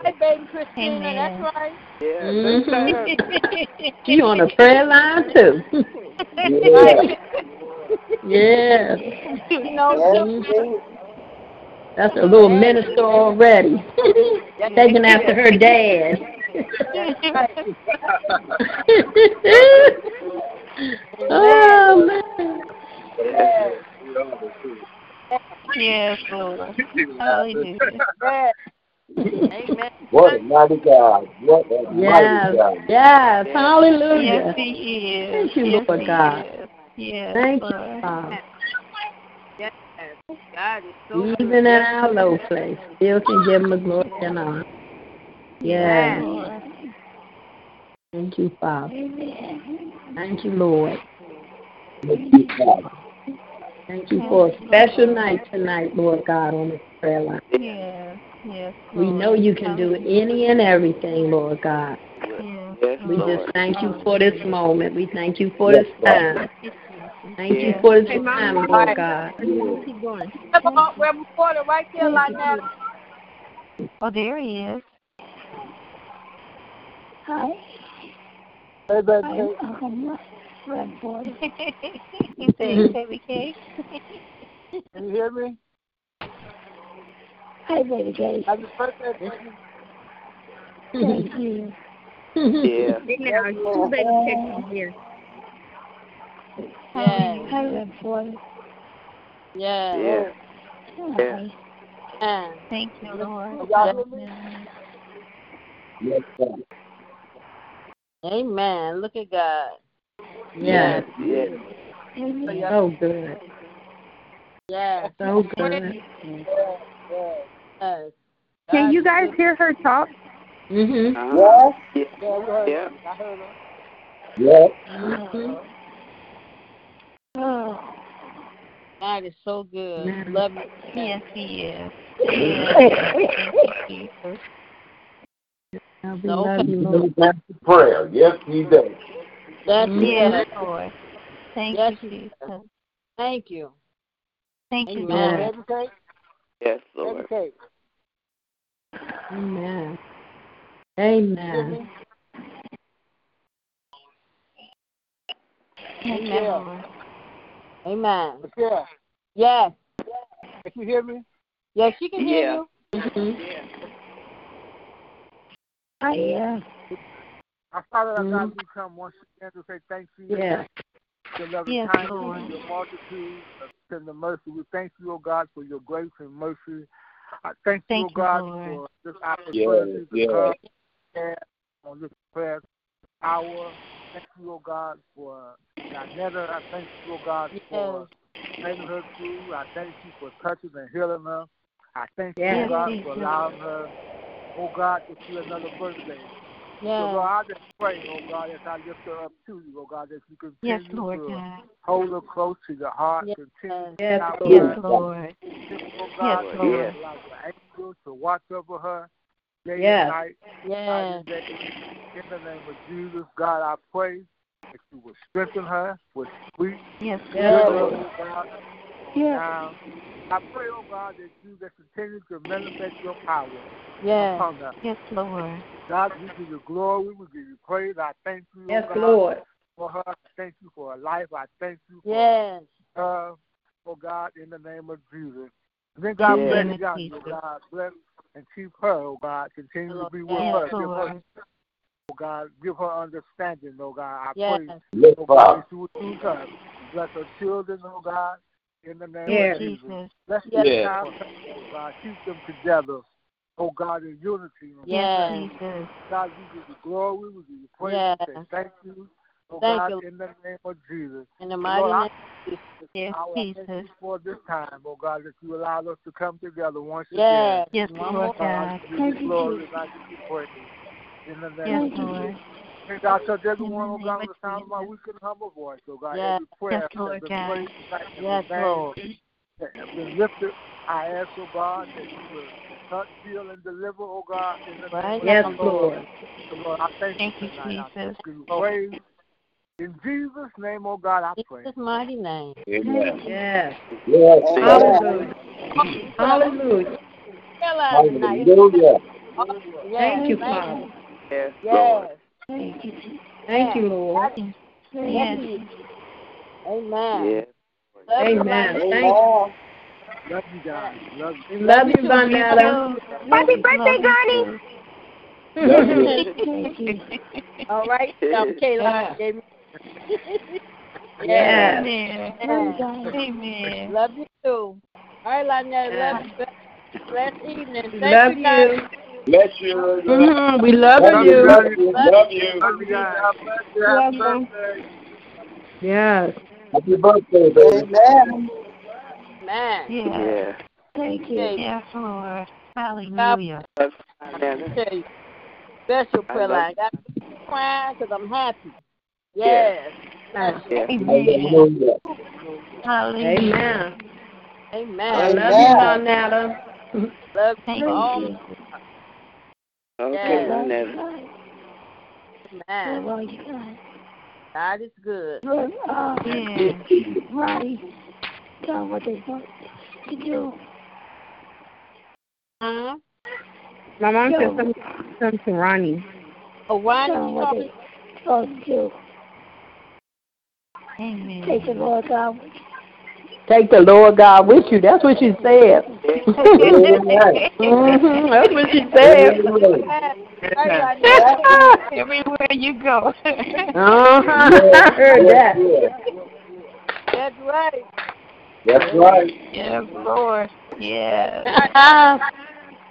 Hey, baby Christina, Amen. that's right. Yeah, Mhm. She on the prayer line too. yes. You know. That's a little minister already. Taking after her dad. oh man. yes, yes, Lord. Hallelujah. Amen. What a mighty God. What a Yes. mighty God. Yes. Yes, He is. Thank you, yes, Lord God. is. Yes, Thank you, Lord. Father. Yes. God is so Even good. in our low place, still can give him the glory and honor. Yes. Lord. Thank you, Father. Amen. Thank you, Lord. Thank you, God. Thank you for a special night tonight, Lord God, on this prayer line. Yes, yes, We know you can do any and everything, Lord God. Yes, Yes, We just thank you for this moment. We thank you for this time. Thank you for this Hey, Mama. time, Lord God. Keep going. Reverend Reverend Porter right there like that. Oh, there he is. Hi. Hey, Hi. baby. I'm Red Porter. Mm-hmm. he said, baby cake. Can you hear me? Hi, baby cake. Happy birthday, baby. Thank you. Yeah. Now, two baby cakes here. Yes. Hi, Red Porter. Yes. Yeah. Yeah. And Thank you, Lord. Y'all hear? Yes, sir. Amen. Look at God. Yes. Yes. So good. Yes. So good. Yes. Can you guys hear her talk? Mm-hmm. Uh-huh. Yeah. Yeah, we heard Yeah. her. I heard her. Yes. Oh, God is so good. Amen. Love you. yes, He is. Jesus. We So, love okay. you, He does answer prayer. Yes, he does. That's mm-hmm. Yes. Lord. Thank Yes, you, He Jesus. Thank you. Thank you, Amen. God. Educate, Yes, Lord. educate. Amen. Hear Amen. me? Yes, Michelle. Lord. Amen. Michelle, Yes. can you hear me? Yes, she can hear Yeah. you. Mhm. I am. I Father, I God, Mhm. we come once again to say thank you. Yes. Your loving Yes, kindness, Lord. your multitude of tender mercy. We thank you, O God, for your grace and mercy. I thank, Thank you, you, O God, Lord. for this opportunity Yes, to come yes. and on this prayer hour. Thank you, O God, for Janetta. I thank you, O God, for making her through. I thank you for touching and healing her. I thank you, oh Yes. O God, for allowing her, O God, to see another birthday. So, Lord, I just pray, oh God, as I lift her up to you, oh God, that you Yes, continue Lord to God. hold her close to your heart, Yes. continue Yes, Lord. Yes, Lord. oh God, Yes, to Lord. allow your angels to watch over her day Yes. and night, Yes. In the name of Jesus, God, I pray that you will strengthen her with sweet Yes, Yes. Lord. oh God. Yes. Now, I pray, oh God, that you just continue to manifest your power Yes. upon her. Yes, Lord. God, we give you glory, we give you praise. I thank you, oh Yes, God. Lord. for her. I thank you for her life. I thank you for Yes. her, oh God, in the name of Jesus. And then God Yes. bless Amen, God, oh God, bless and keep her, oh God. Continue to be with Yes, her. Yes, Give her, Lord. Oh God, give her understanding, oh God. I Yes. pray, Yes, oh God, that you would use her. Bless her children, oh God, in the name Yes. of Jesus. Jesus. Bless Yes. their Yes. child, oh God. Keep them together, oh God, in unity. and Yes. Jesus. God, we give you glory, we give you praise, Yes. we say thank you, oh Thank God, you. in the name of Jesus. In the mighty Lord, name of Jesus. Yes, I thank Jesus. you for this time, oh God, that you allowed us to come together once again. Yes. Yes, One Lord more again. God. God, I you glory In the name Yes, of Jesus. Lord. And God, touch everyone, In oh the God, name with the of sound of my Jesus. weak and humble voice, oh God. Yes. Every prayer Yes, Lord that has God. been prayed tonight, every Yes, name Lord. that has been lifted, I ask, oh God, that you will touch, heal, and deliver, oh God, in the Right name of Yes, Jesus. Lord. So, Lord, I thank, Thank you you, tonight. I Jesus. give you praise. In Jesus' name, oh God, I In pray. Jesus' mighty name. Amen. Yes. Yes. Hallelujah. Hallelujah. Realize tonight. Hallelujah. Yes. Thank you, Thank Father. Yes, Lord. Thank you. Thank you, Lord. Yes. Yes. Amen. Yes. Love you, Amen. Thank you. Love you guys. Love you. Love you, Vanetta. Happy birthday, Granny. Thank you. All right. Um, Kayla gave me. Yes. Amen. Amen. Amen. Love you too. All right, Lynette. Yeah. Love you. Blessed evening. Thank love you, guys. you. Bless you. Mhm. We love Love you. you. Love you. Love you. Love you. Love them. Yes. Happy birthday, baby. Amen. Man. Yeah. Yeah. Thank you. Okay. Yes, Lord. Hallelujah. Love you, Nana. tell you, special I prayer love line. Got me crying because I'm happy. Yes. Yeah. Amen. Hallelujah. Hallelujah. Amen. I Amen. love you, Vanetta. Love Thank you all. You. Okay, Yes. Nana. Amen. Love you guys. God is good. Good. Uh, Yeah. Ronnie, tell them what they want to do. Huh? My mom Yo. said something, something to Ronnie. Oh, Ronnie, Tell them what they supposed to do. Amen. Take the Lord God with Take the Lord God with you. That's what she said. Amen. hmm That's what she said. Amen. Right, Lynette. everywhere you go. uh-huh. I heard that. That's right. That's right. yes, Lord. Yeah.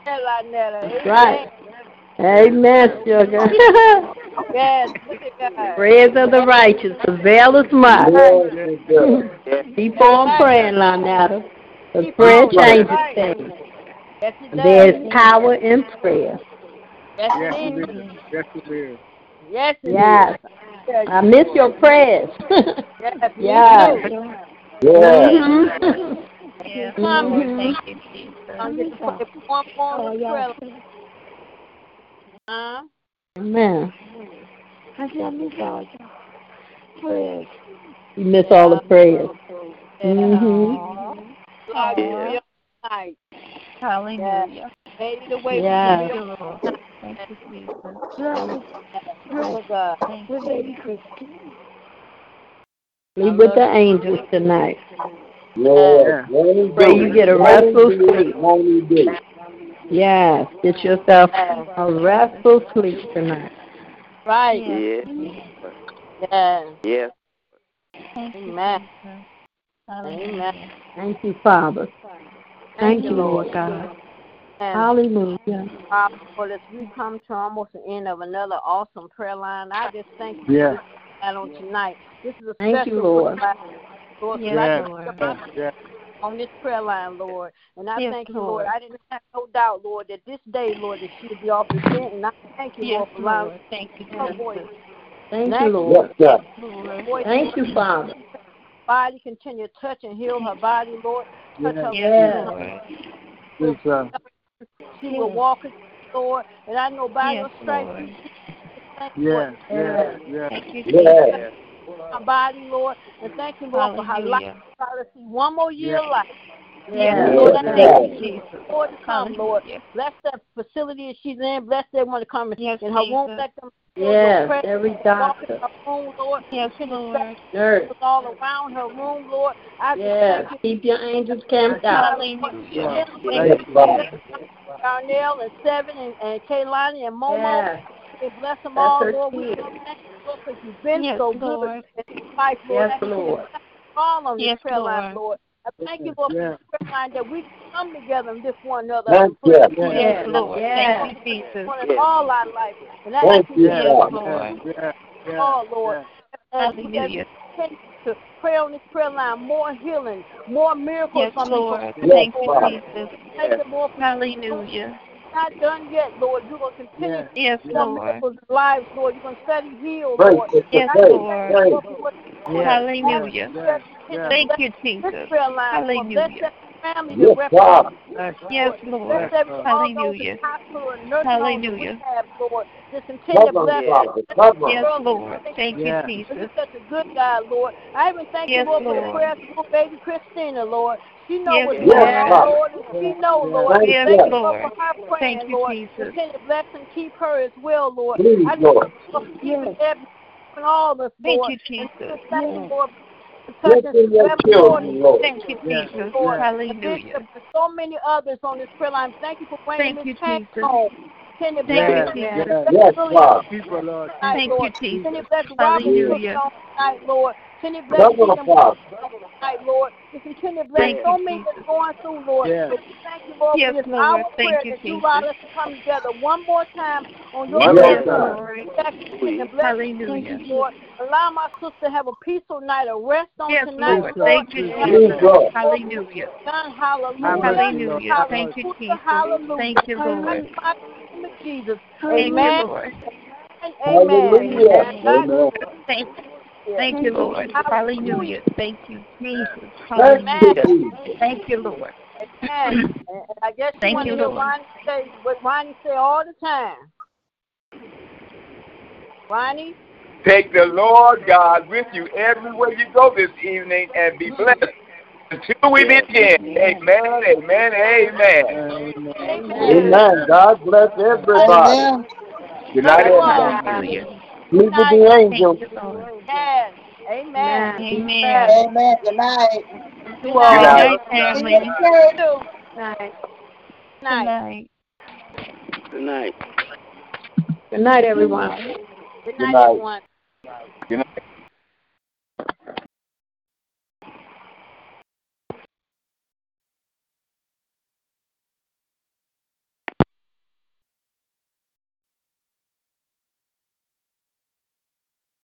Lynetta. right. Amen, sugar. Yes, look at God. Prayers of the righteous availeth much. Yes. Keep on praying, Lynetta. The prayer changes things. Yes. There's power in prayer. Yes, Yes, it it is. is. Yes, it is. Yes, it Yes. is. I miss your prayers. Yes, me Yes. too. Yes. Mhm. Yeah. Come Lord, on. thank you, Jesus. I'm just gonna put one more Oh, on the yeah. prayer. Huh? Amen. I said, I miss all your prayers. You miss all the prayers. Mhm. Aw. Hallelujah. Night. Hallelujah. Made it away Yes. Thank from you, you. Thank you, Jesus. With you. Lady Christine. Sleep with the angels tonight. Yes. Won't Pray you get a restful sleep. Yes. Get yourself a restful sleep tonight. Right. Yes. Yes. Yeah. Yes. Thank you, Amen. Amen. Thank you, Father. Thank you, Lord God. And Hallelujah. well, as we come to almost the end of another awesome prayer line, I just thank you Yeah. for this line on tonight. This is a Thank special you, Lord. prayer line. Lord, Yes, Yeah. Lord. Yeah. On this prayer line, Lord. And I Yes, thank you, Lord. Lord. I didn't have no doubt, Lord, that this day, Lord, that she'll be off the vent. And I thank you, Yes, Lord, for allowing Lord. Thank you, her voice. Thank Thank you, you, Lord. Yes. Lord. Thank you, Father. body continue to touch and heal her body, Lord. Touch Yeah. her Yes, Yes. Lord. Sir. She will walk in the Lord. And I know by Yes, your stripes, Lord. you thank you, Yeah. Lord. Yeah. Yeah. Thank you, Yes. Jesus. Her body, Lord. And thank you, Lord, for her life. Hallelujah. Try to see one more year of life. Yes, Yes. Lord. Yes. Thank you, Jesus. Lord to come, Lord. Bless that facility that she's in. Bless everyone to come Yes, in her room. Jesus. Let them Yes. pray. Every doctor, her room, Lord. Yes, Continue to Lord. nurse. all around her room, Lord. I Yes. you. Keep your angels camped out. Yeah. Thank you, Father. Darnell and Seven and, and Kaylani and Momo. Yes. And bless them That's all, her Lord. We thank you, Lord, because you've been Yes, so Lord. good in life, Lord. Yes, I continue to Lord. bless all on this Yes, prayer line, Lord. Lord. I thank you, Lord, Yeah. for this prayer line that we come together and lift one another Thank up. you. Yeah. Yes, Lord. Yes. Thank you, Jesus. One in all our life. And I Thank ask you, you, Yeah. Yes, Father. Lord. Yeah. Yeah. Oh, Lord. Yeah. as we Hallelujah. continue to pray on this prayer line, more healing, more miracles Yes, from you. Lord. Yes, Thank you, Jesus. Thank you, Lord, Hallelujah. Not done yet, Lord. You're going to continue Yeah. to Yes, do Lord. miracles in lives, Lord. You're going to study heal, Pray, Lord. sister, Yes, pray, Lord. pray. Lord, for what you're doing. Hallelujah. Yeah. Yeah. Thank you, Jesus. prayer line, Lord. Bless Hallelujah. That family Yes, that Father. represents Thank. Yes, Lord. every, all those in Hallelujah. the hospital and nursing homes and Hallelujah. rehab, Lord. Just continue to bless him, Yes. Lord. Thank you, Yeah. Jesus. You're such a good God, Lord. I even thank Yes, you, Lord, for the Lord. prayers of little baby Christina, Lord. She know Yes, what's Lord. going Yes, on, Lord, and she know, Yeah. Lord. Thank Yes, you. Thank Lord. Lord, for her praying, Thank you, Lord. Jesus. Continue to bless and keep her as well, Lord. Please, I just Lord. thank you for keeping every all of us, Thank you, Jesus. just thank you, Lord, for Bless touching in your every children, Lord. Thank you, Yeah. Jesus. Lord. Hallelujah. So many others on this prayer line. Thank you for bringing Thank Miss you, Hank Jesus. home. Thank you, Yeah. her. Jesus. Yes, Really Father. People, Lord. Thank Lord. you, Can you Jesus. Hallelujah. tonight, Lord? Can you bless Cover Stephen him, Father. tonight, Lord? Just continue to bless Thank so you, many Jesus. that's going through, Lord. Yeah. But thank you, Lord, Yes, for this Lord. hour Thank prayer you, that you Jesus. allowed us to come together one more time on your One Yes, more prayer. time. Lord. And bless Hallelujah. Lord. Allow my sister to have a peaceful night of rest on Yes, tonight, Lord. Lord. Thank you, And Please, Jesus. Lord. Hallelujah. Done. Hallelujah. Hallelujah. Lord. Thank you, Jesus. Hallelujah. Thank you, In Lord. the name of Jesus. Thank you, Amen. Lord. And amen. Hallelujah. God Amen. Thank Thank you, Lord. Hallelujah. Thank you, Jesus. Thank Hallelujah. Thank you, Lord. Amen. And I guess you Thank want to you, hear Lord. Ronnie say what Ronnie say all the time. Ronnie? Take the Lord God with you everywhere you go this evening and be mm-hmm. blessed. Until we meet again. Amen, amen, amen. Amen. God bless everybody. Good night, everyone. Hallelujah. Sleep with the Thank angels. Yes. Amen. Amen. Amen. Good night. Good night, See family. today. Night. Good Night. night. Good night. Good night, everyone. Good Good night, night. everyone. Good night.